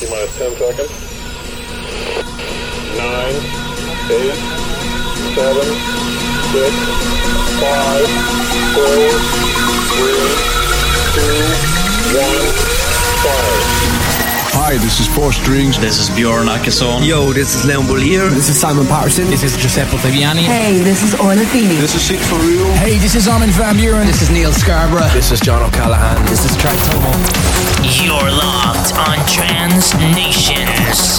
T minus 10 seconds. 9, 8, 7, 6, 5, 4, 3, 2, 1, fire. Hi, this is Four Strings. This is Bjorn Akesson. Yo, this is Leon Bolier. This is Simon Patterson. This is Giuseppe Ottaviani. Hey, this is Orla Feeney. This is Six for Real. Hey, this is Armin van Buuren. This is Neil Scarborough. This is John O'Callaghan. This is Trent Tomo. You're locked on Trance Nations.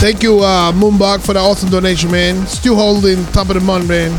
Thank you, uh, for the awesome donation, man. Still holding top of the month, man.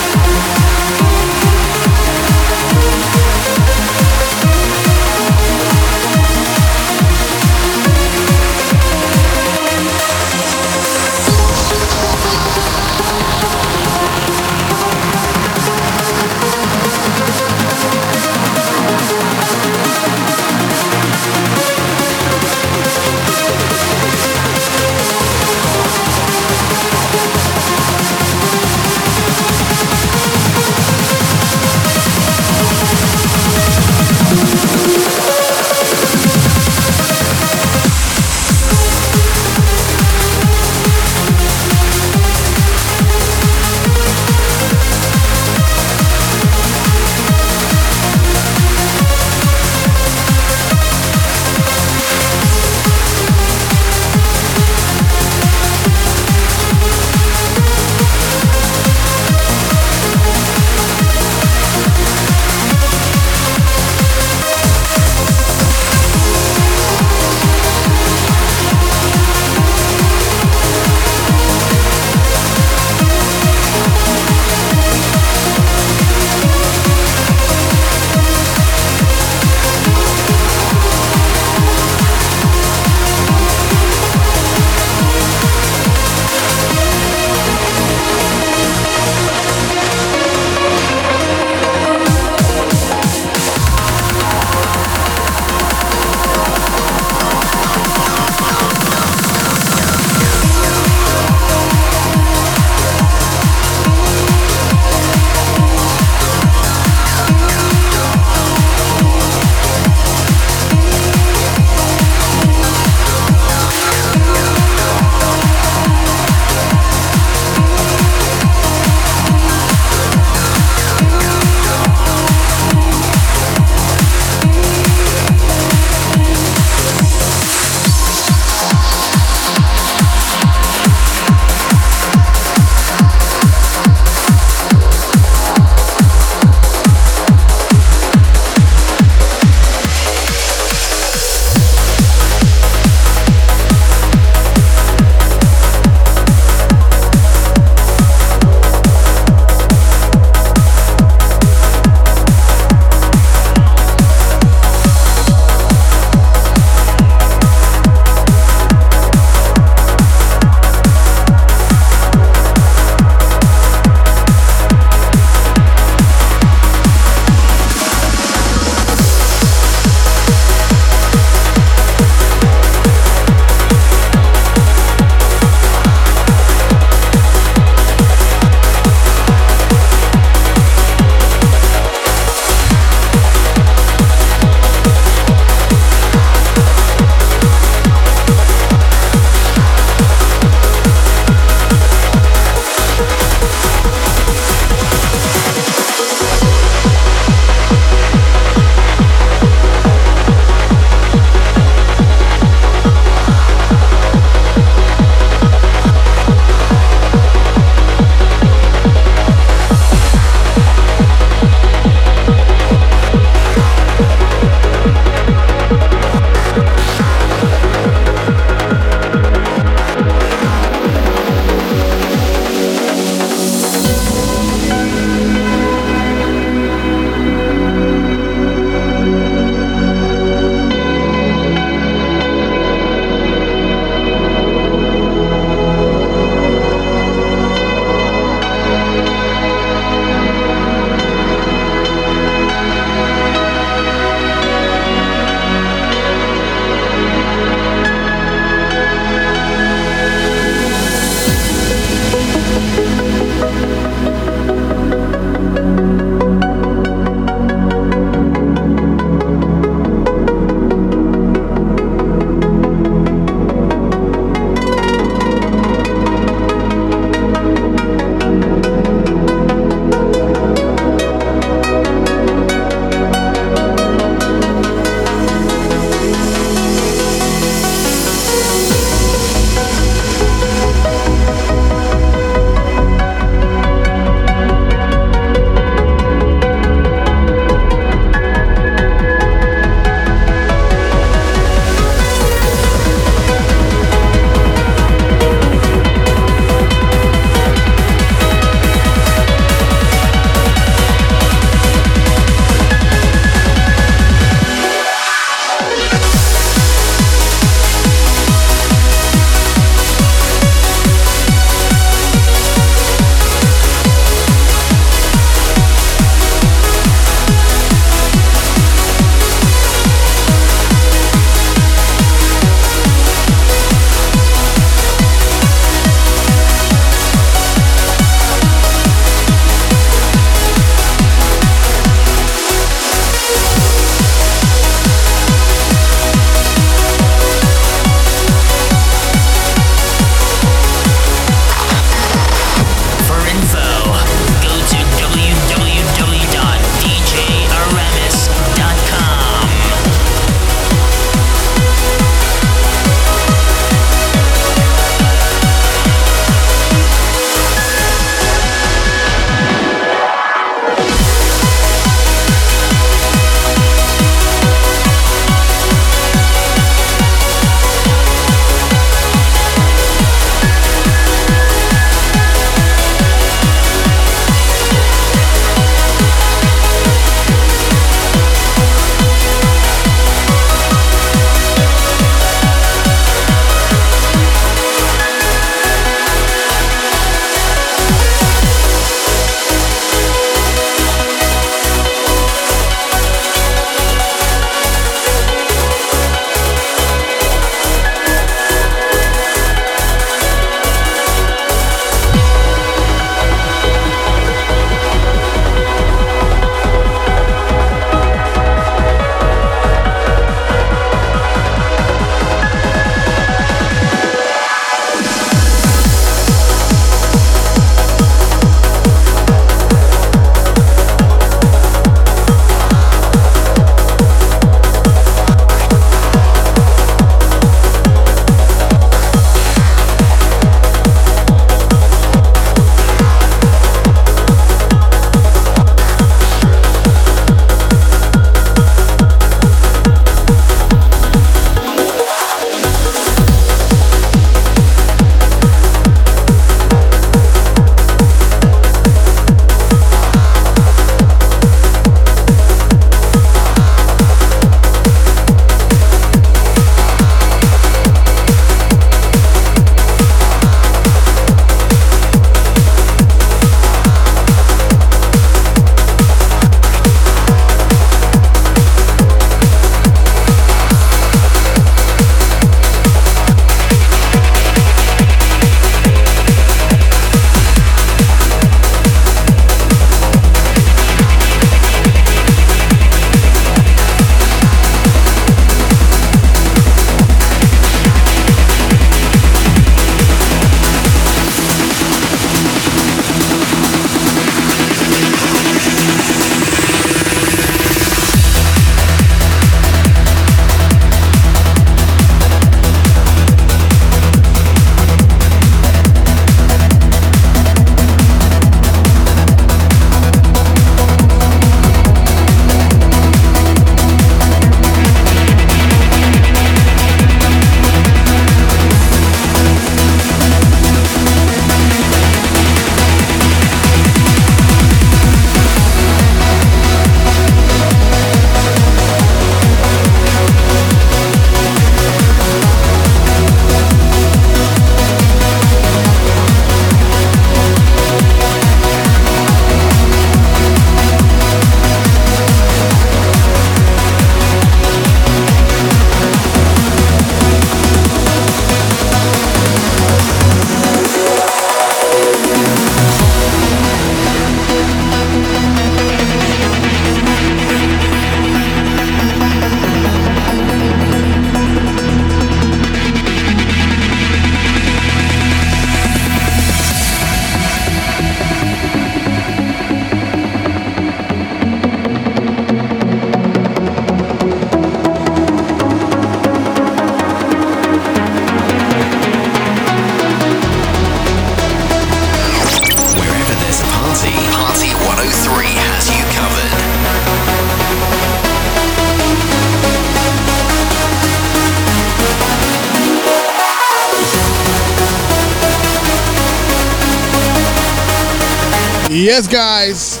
Guys.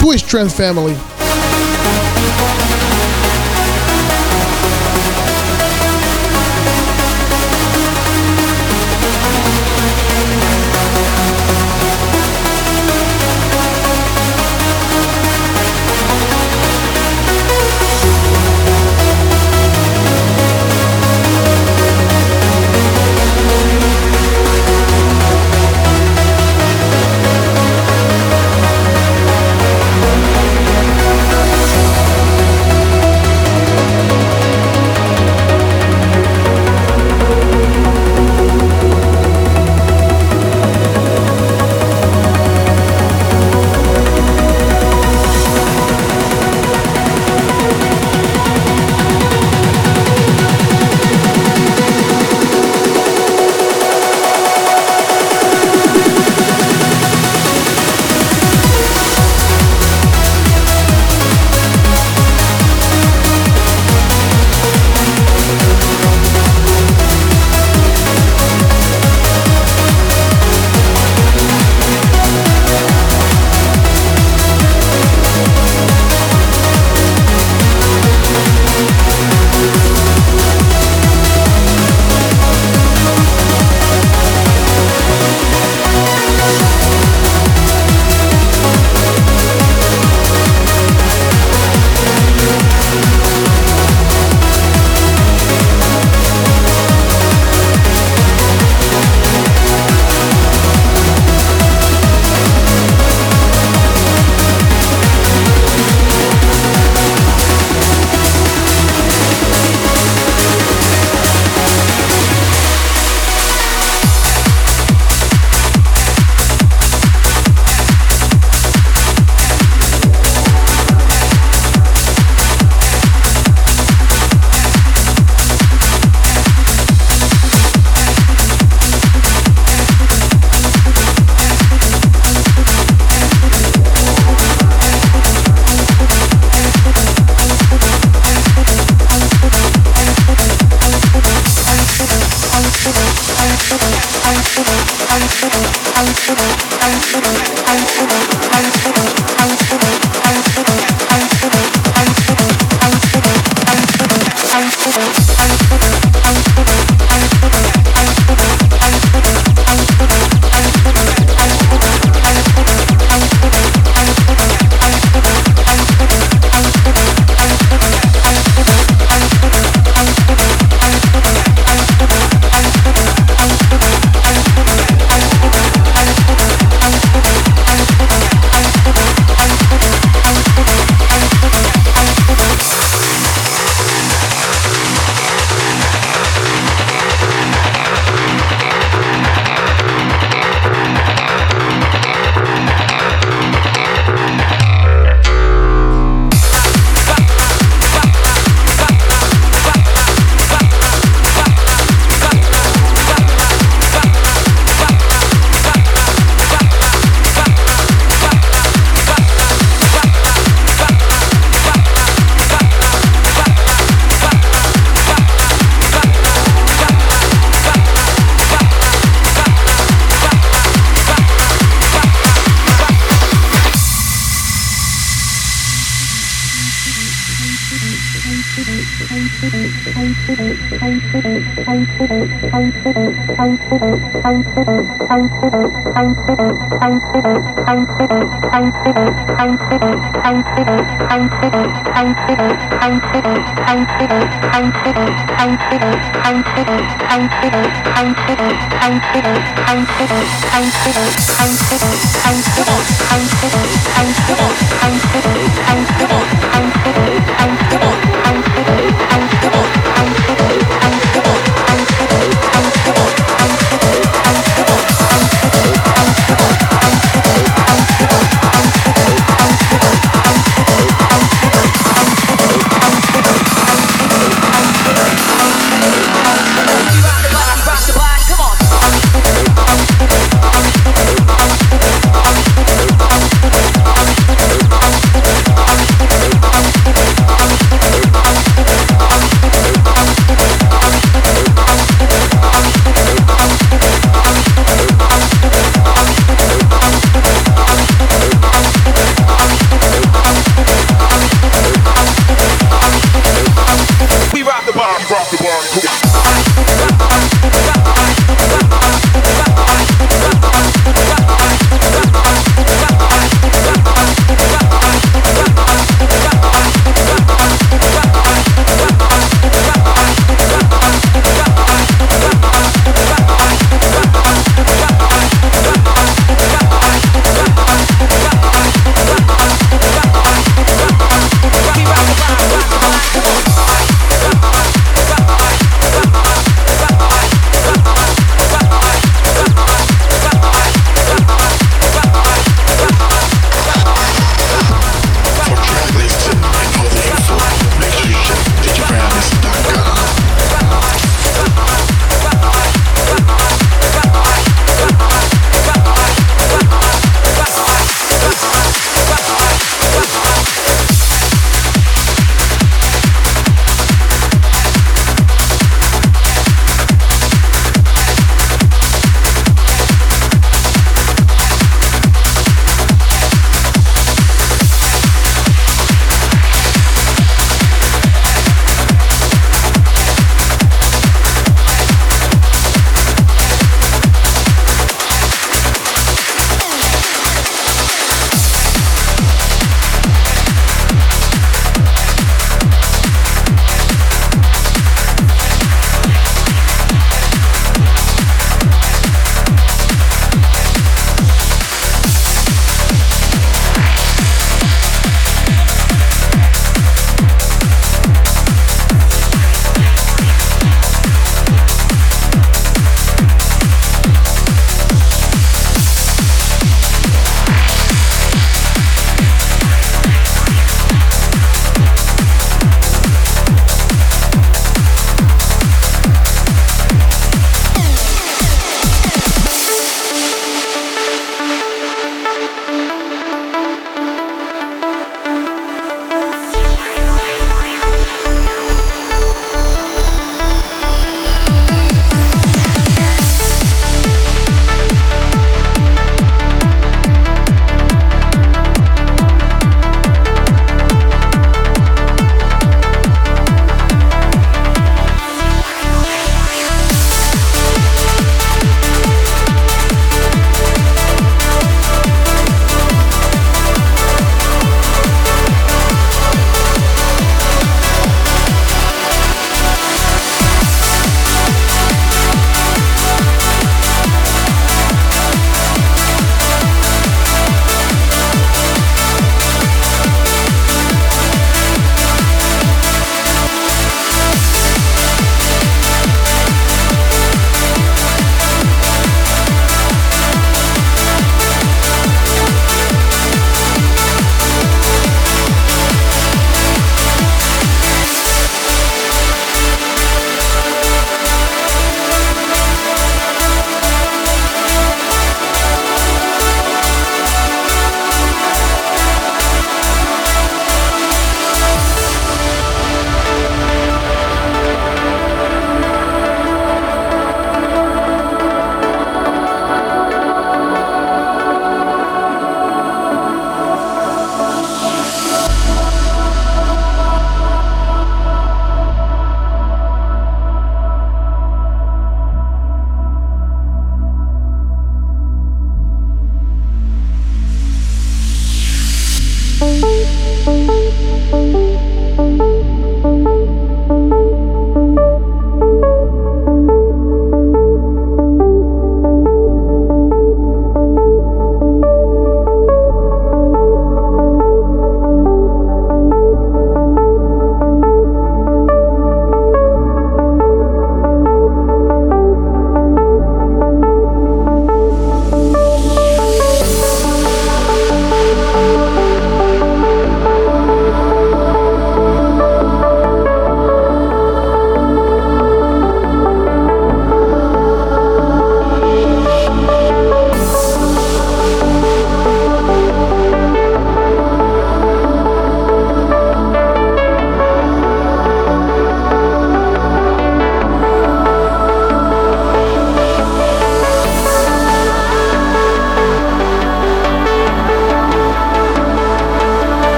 Twitch Trends family. Come on.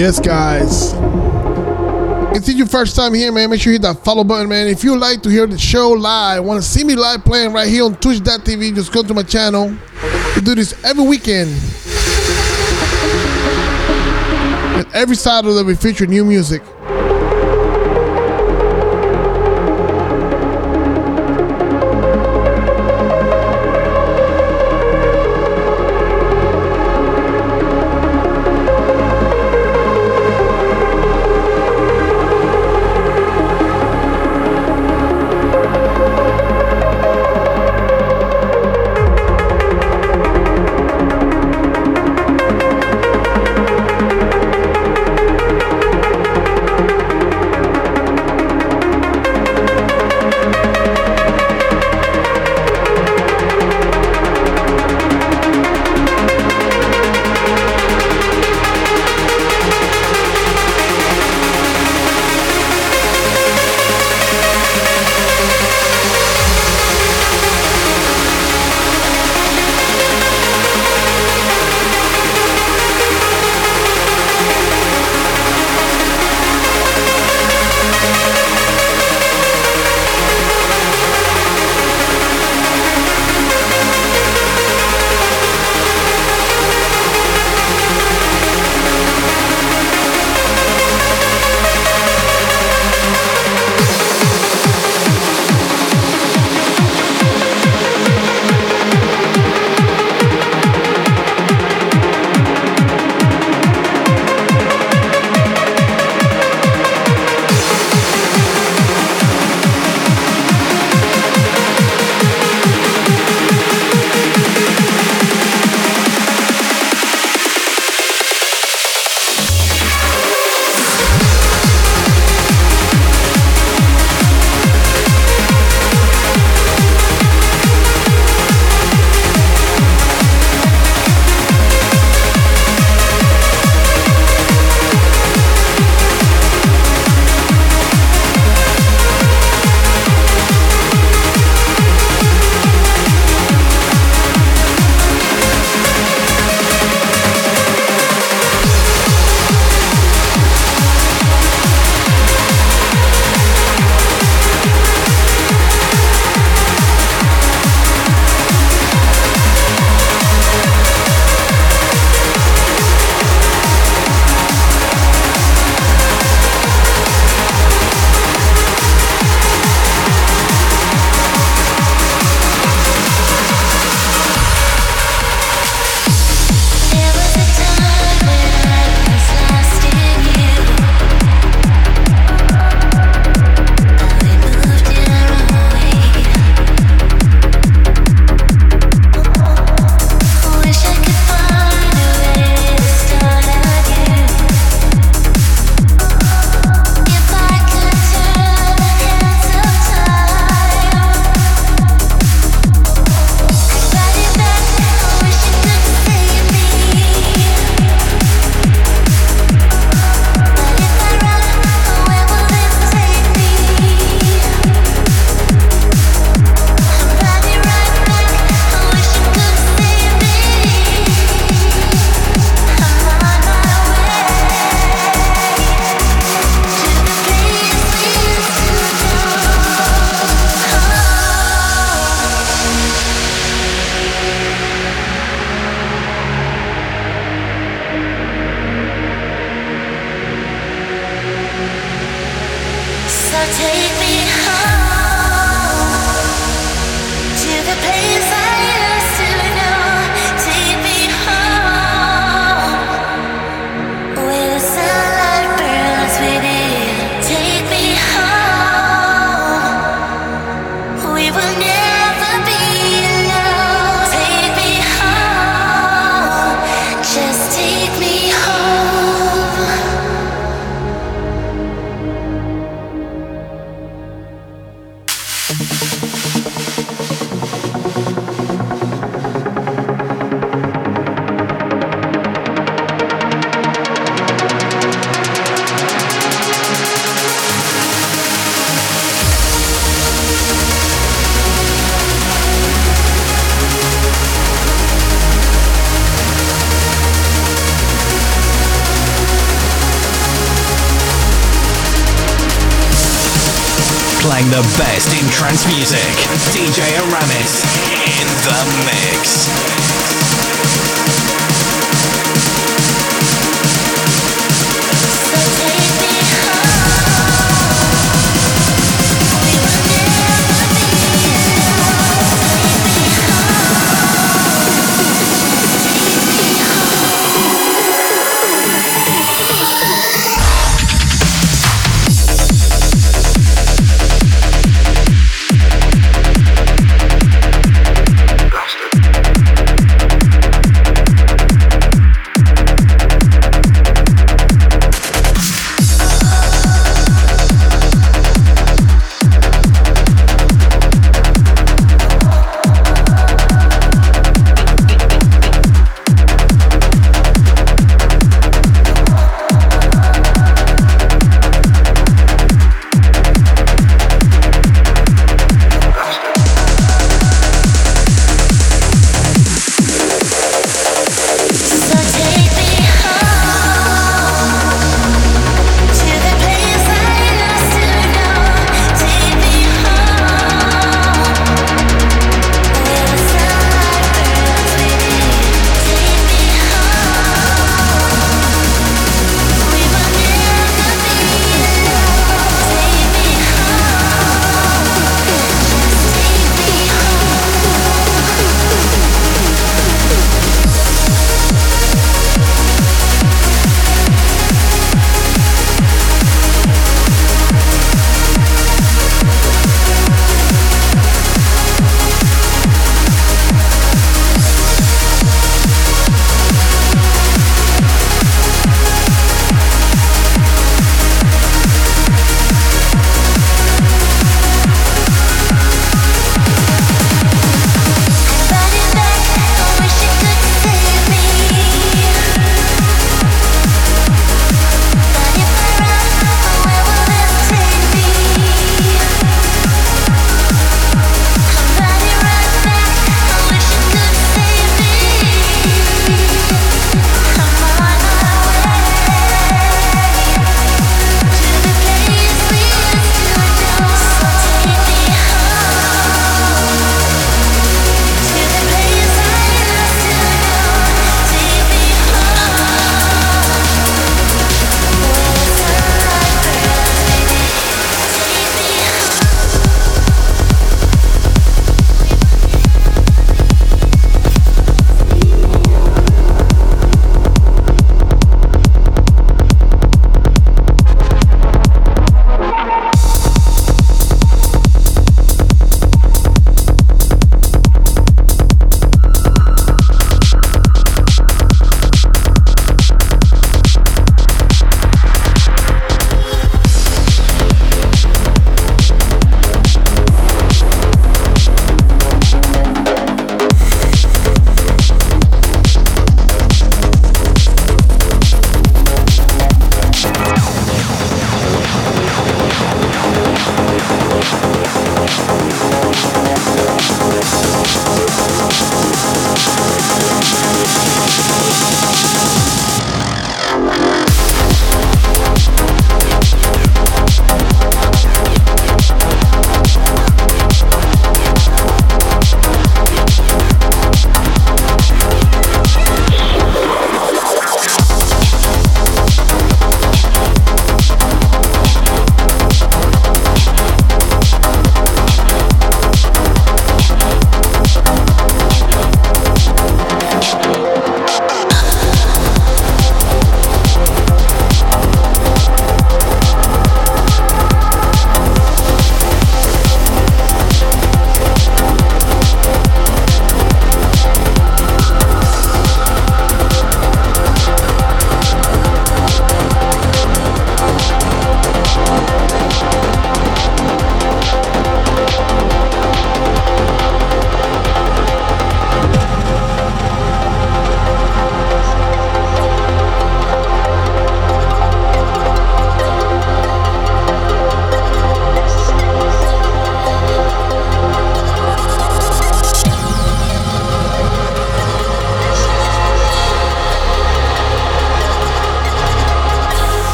Yes, guys. If it's your first time here, man, make sure you hit that follow button, man. If you like to hear the show live, want to see me live playing right here on twitch.tv, just go to my channel. We do this every weekend. And every Saturday we feature new music.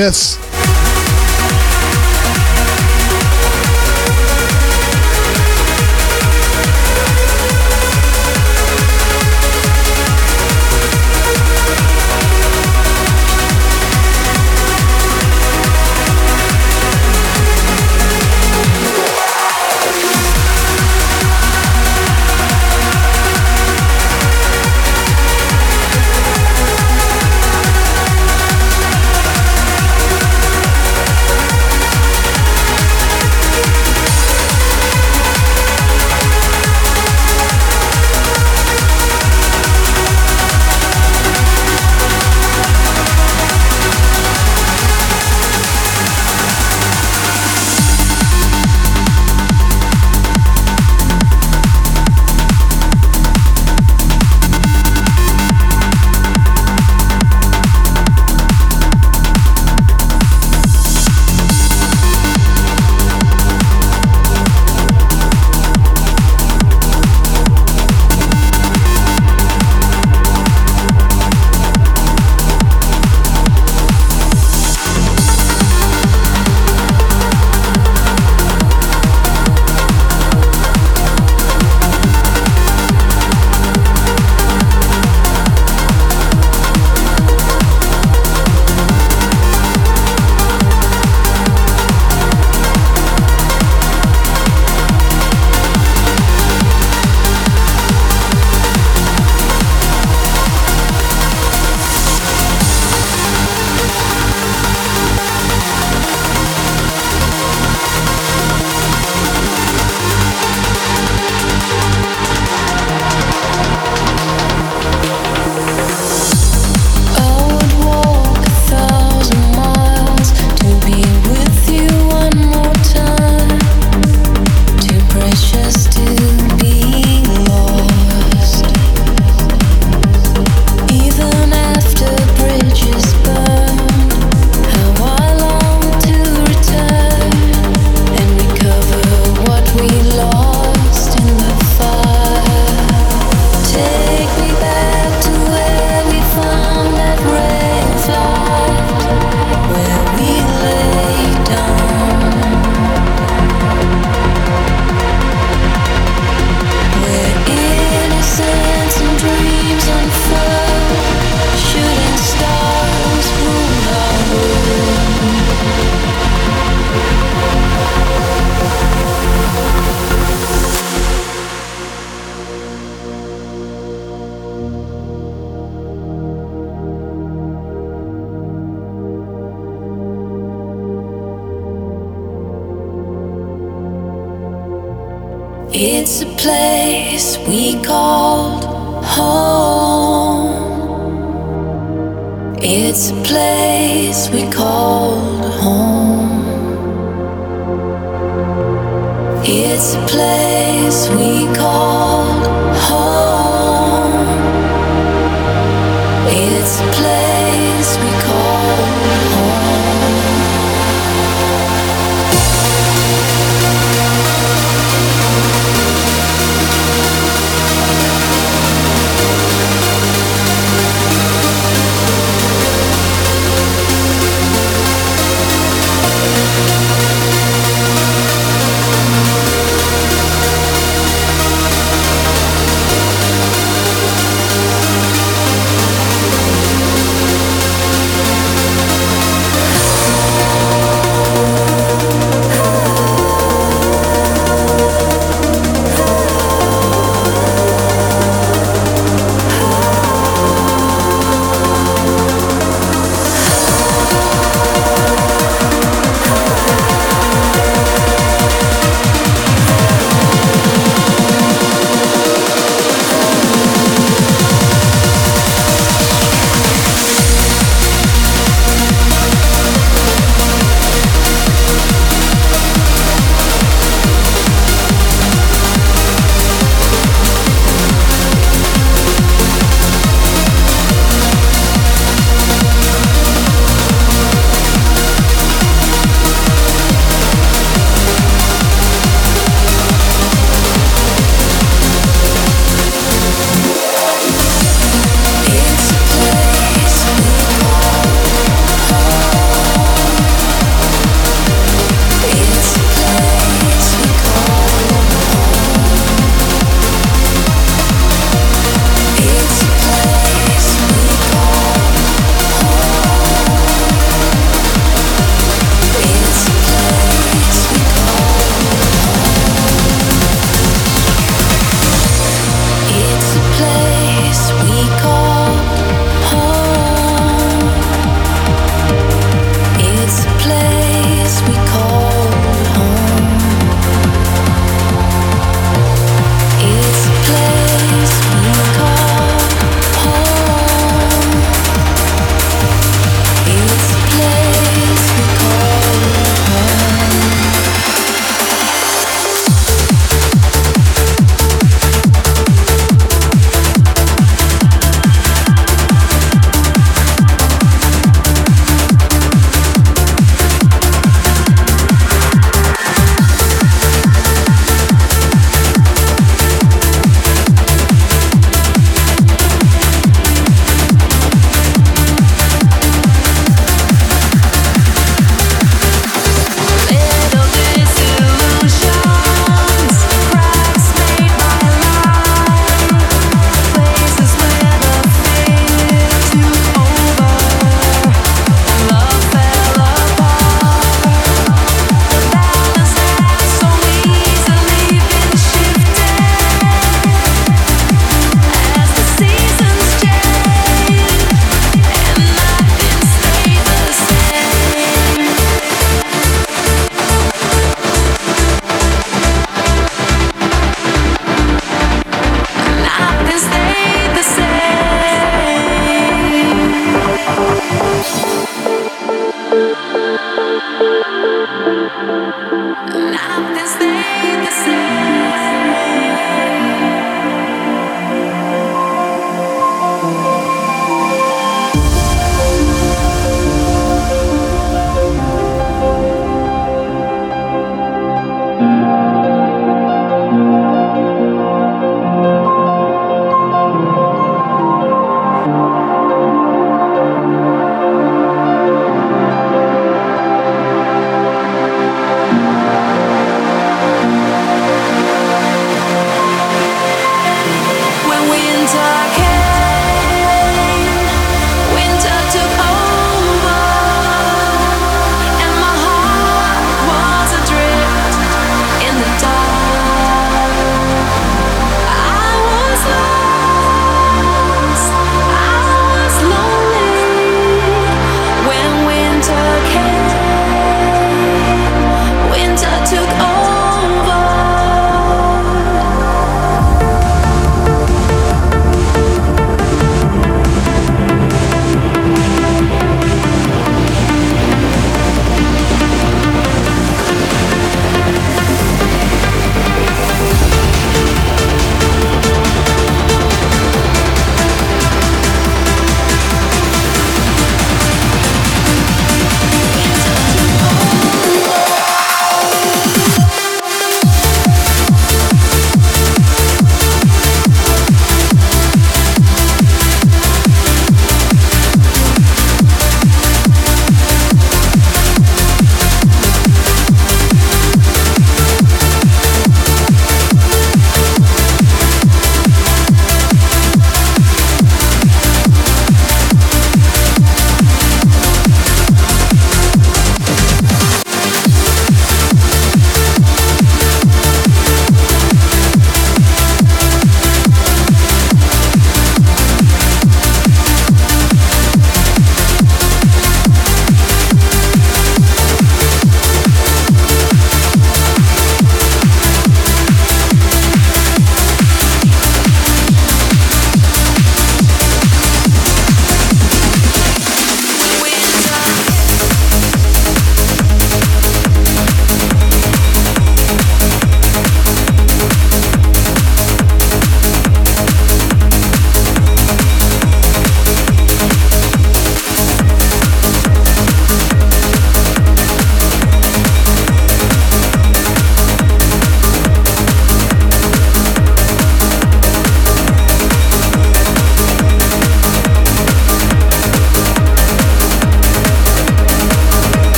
Yes.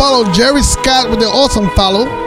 Follow. Jerry Scott with the awesome follow.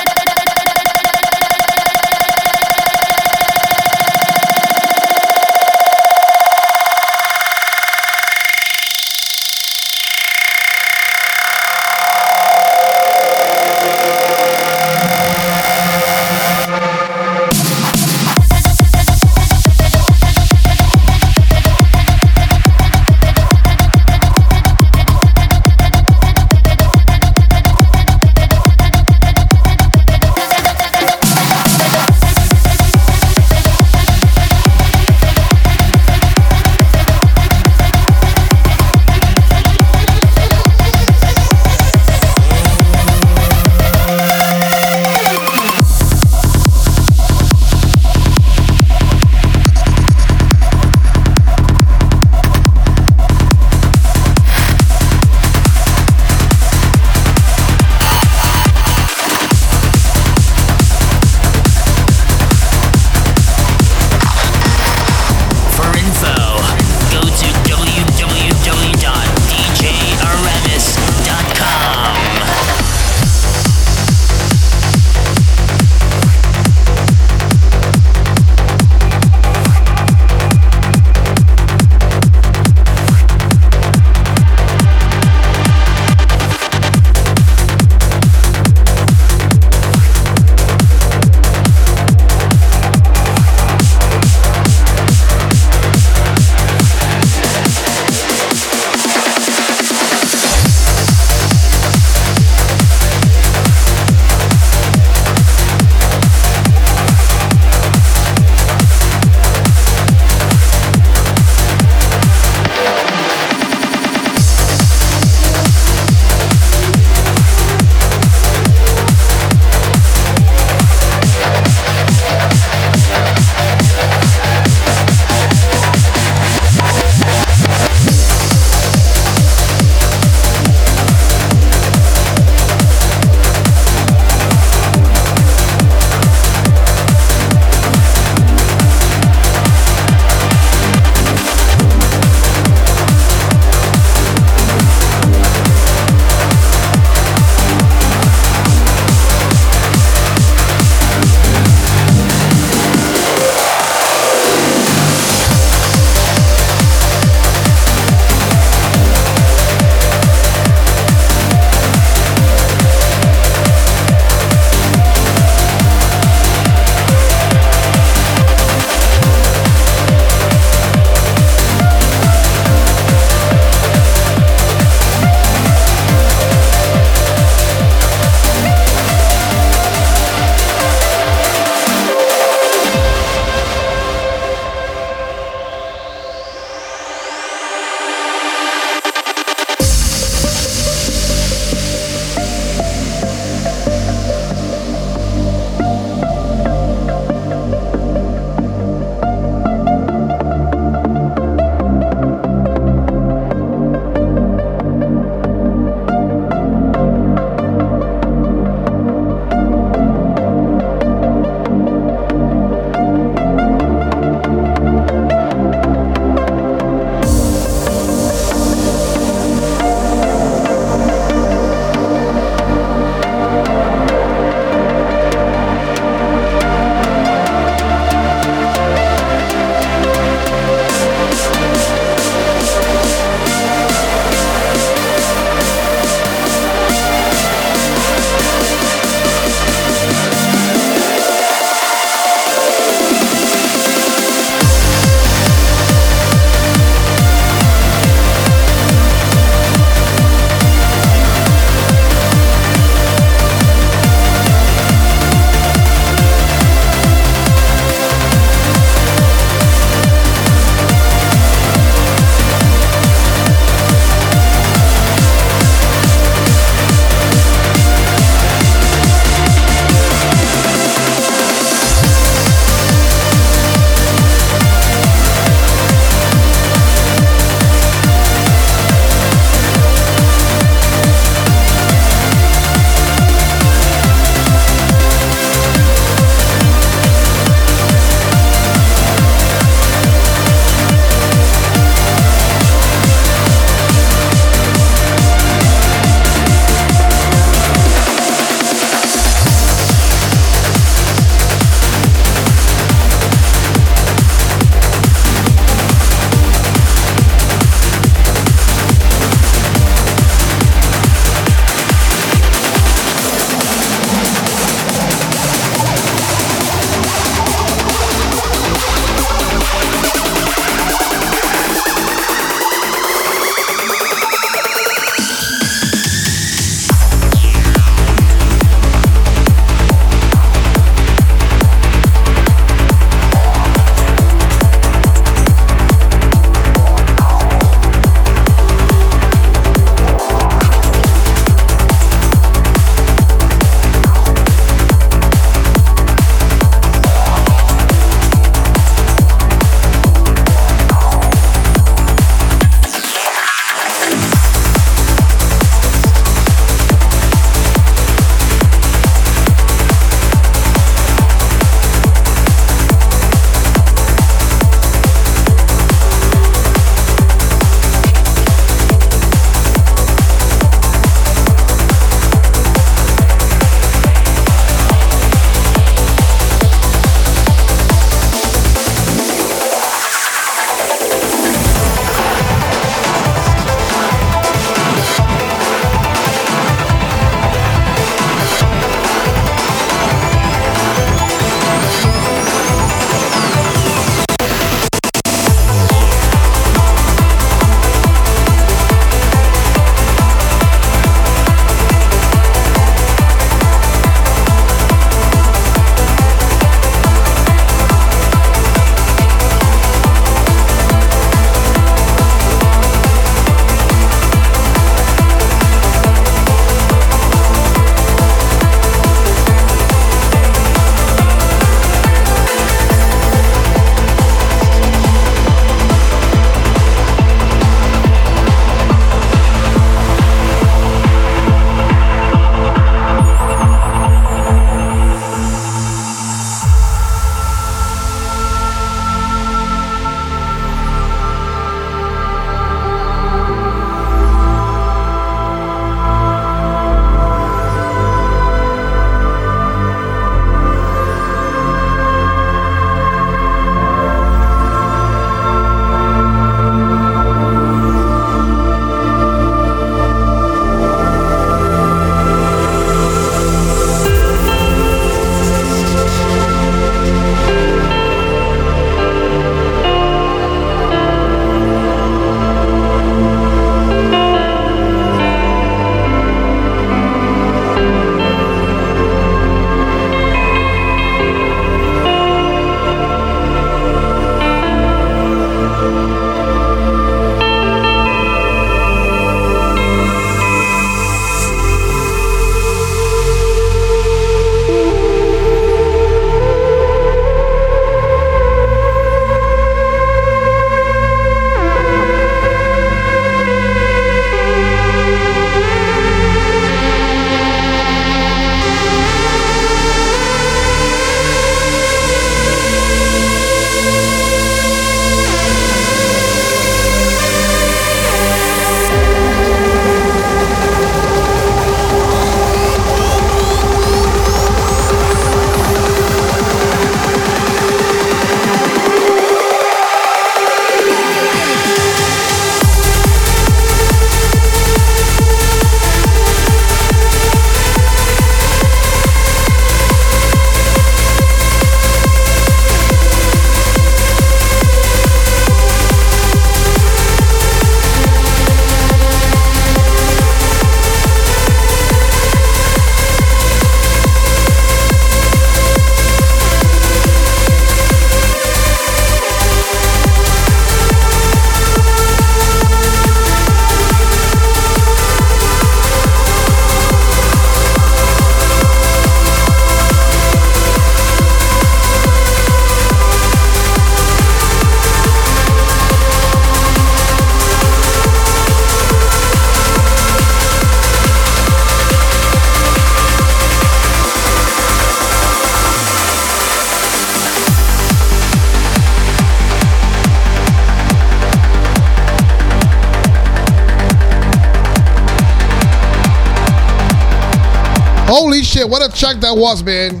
Shit, what a track that was, man.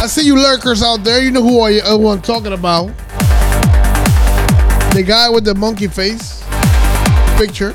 I see you lurkers out there. You know who, I, uh, who I'm talking about. The guy with the monkey face picture.